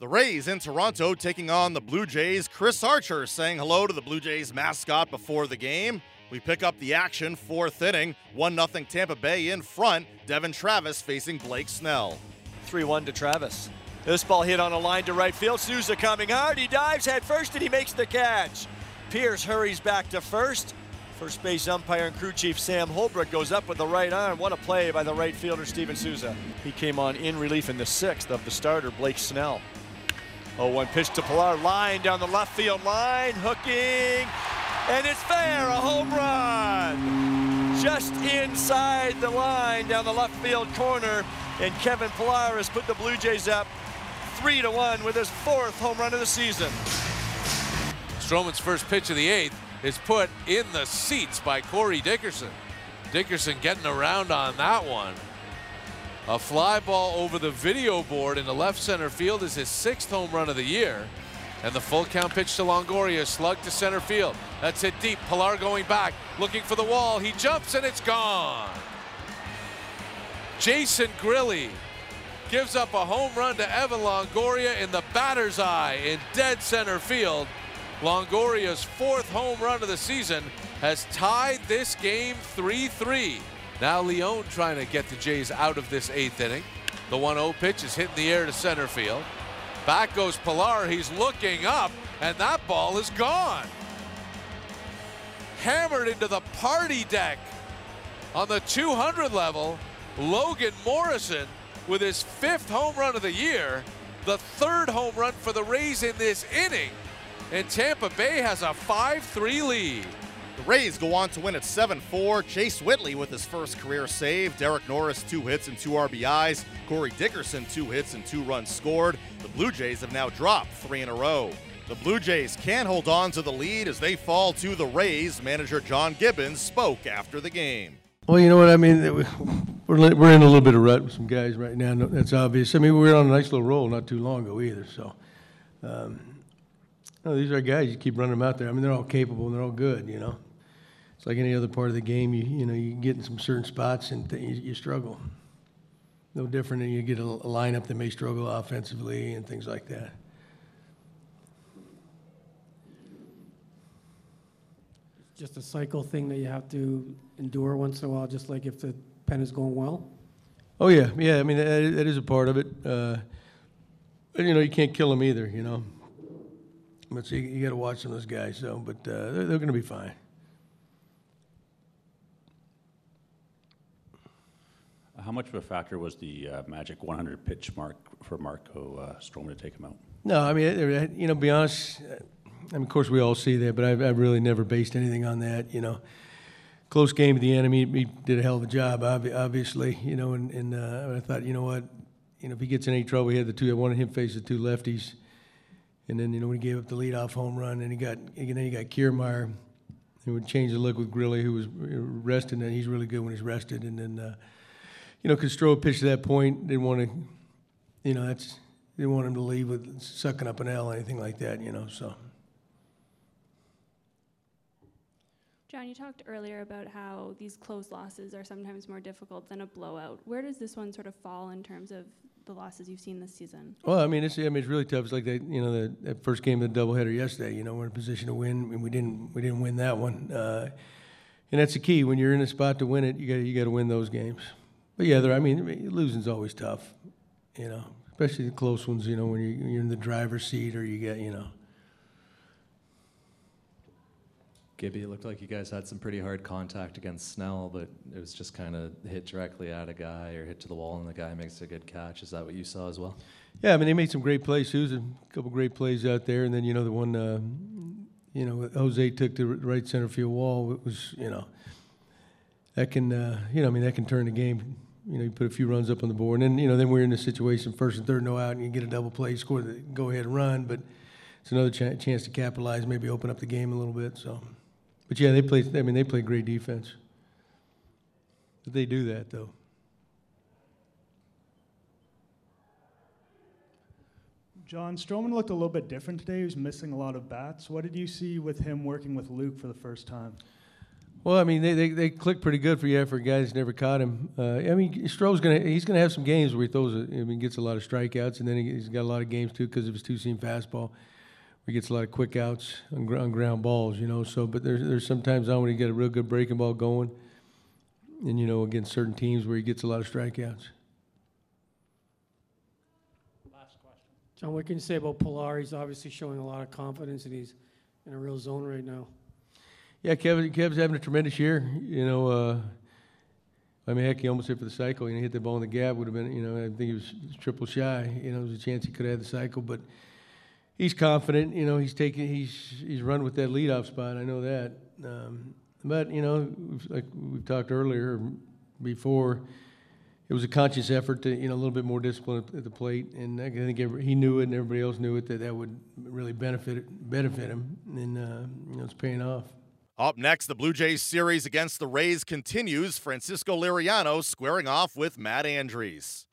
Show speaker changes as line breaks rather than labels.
The Rays in Toronto taking on the Blue Jays. Chris Archer saying hello to the Blue Jays mascot before the game. We pick up the action, fourth inning, 1 0 Tampa Bay in front. Devon Travis facing Blake Snell.
3 1 to Travis. This ball hit on a line to right field. Souza coming hard. He dives head first and he makes the catch. Pearce hurries back to first. First base umpire and crew chief Sam Holbrook goes up with the right arm. What a play by the right fielder Steven Souza. He came on in relief in the sixth of the starter, Blake Snell. Oh, one pitch to Pillar, line down the left field line, hooking, and it's fair, a home run. Just inside the line down the left field corner, and Kevin Pillar has put the Blue Jays up three to one with his fourth home run of the season.
Stroman's first pitch of the eighth is put in the seats by Corey Dickerson. Dickerson getting around on that one. A fly ball over the video board in the left center field is his sixth home run of the year. And the full count pitch to Longoria, slug to center field. That's hit deep. Pillar going back, looking for the wall. He jumps and it's gone. Jason Grilli gives up a home run to Evan Longoria in the batter's eye in dead center field. Longoria's fourth home run of the season has tied this game 3 3. Now Leone trying to get the Jays out of this eighth inning. The 1-0 pitch is hitting the air to center field. Back goes Pillar. He's looking up, and that ball is gone. Hammered into the party deck on the 200 level. Logan Morrison with his fifth home run of the year, the third home run for the Rays in this inning, and Tampa Bay has a 5-3 lead.
The Rays go on to win at 7 4. Chase Whitley with his first career save. Derek Norris, two hits and two RBIs. Corey Dickerson, two hits and two runs scored. The Blue Jays have now dropped three in a row. The Blue Jays can hold on to the lead as they fall to the Rays. Manager John Gibbons spoke after the game.
Well, you know what I mean. We're in a little bit of rut with some guys right now. That's obvious. I mean, we were on a nice little roll not too long ago either. So, um, these are guys you keep running them out there. I mean, they're all capable and they're all good. You know, it's like any other part of the game. You you know you get in some certain spots and th- you, you, struggle. No different than you get a, a lineup that may struggle offensively and things like that.
It's just a cycle thing that you have to endure once in a while, just like if the pen is going well.
Oh yeah, yeah. I mean that, that is a part of it. Uh, but, you know, you can't kill them either. You know, but so you, you got to watch some of those guys. So, but uh, they're, they're going to be fine.
How much of a factor was the uh, magic 100 pitch mark for Marco uh, to take him out?
No, I mean, you know, be honest. I mean, of course, we all see that, but I've, I've really never based anything on that. You know, close game at the end. I mean, he did a hell of a job, obviously. You know, and, and uh, I thought, you know what, you know, if he gets in any trouble, he had the two. I wanted him face the two lefties, and then you know when he gave up the leadoff home run, and he got and then he got Kiermaier. It would change the look with Grilli, who was rested, and he's really good when he's rested. And then, uh, you know, Castro pitched to that point. Didn't want to, you know, that's didn't want him to leave with sucking up an L or anything like that. You know, so.
John, you talked earlier about how these close losses are sometimes more difficult than a blowout. Where does this one sort of fall in terms of the losses you've seen this season?
Well, I mean, it's I mean it's really tough. It's like that you know the that first game of the doubleheader yesterday. You know, we're in a position to win, and we didn't we didn't win that one. Uh, and that's the key when you're in a spot to win it. You got you got to win those games. But yeah, I mean, losing's always tough. You know, especially the close ones. You know, when you're, you're in the driver's seat or you get you know.
Gibby, it looked like you guys had some pretty hard contact against Snell, but it was just kind of hit directly at a guy or hit to the wall, and the guy makes a good catch. Is that what you saw as well?
Yeah, I mean they made some great plays. There was a couple great plays out there, and then you know the one, uh, you know, Jose took the right center field wall. It was you know that can uh, you know I mean that can turn the game. You know, you put a few runs up on the board, and then you know then we're in a situation first and third, no out, and you get a double play, score the go ahead and run, but it's another ch- chance to capitalize, maybe open up the game a little bit. So. But yeah, they play. I mean, they play great defense. But they do that though.
John Stroman looked a little bit different today. He was missing a lot of bats. What did you see with him working with Luke for the first time?
Well, I mean, they, they, they click pretty good for you for guys never caught him. Uh, I mean, Stroh's gonna he's gonna have some games where he throws. A, I mean, gets a lot of strikeouts, and then he, has got a lot of games too because of his two seam fastball, where he gets a lot of quick outs on, on ground balls. You know, so but there's there's sometimes on when he get a real good breaking ball going, and you know against certain teams where he gets a lot of strikeouts.
Last question, John, what can you say about Pillar? He's obviously showing a lot of confidence, and he's in a real zone right now.
Yeah, Kevin, Kev's having a tremendous year. You know, uh, I mean, heck, he almost hit for the cycle. You know, hit the ball in the gap would have been, you know, I think he was triple shy. You know, there's a chance he could have had the cycle, but he's confident. You know, he's taking, he's he's run with that leadoff spot. I know that. Um, but you know, like we've talked earlier, before, it was a conscious effort to, you know, a little bit more discipline at the plate, and I think he knew it, and everybody else knew it that that would really benefit benefit him, and uh, you know, it's paying off.
Up next, the Blue Jays series against the Rays continues. Francisco Liriano squaring off with Matt Andriese.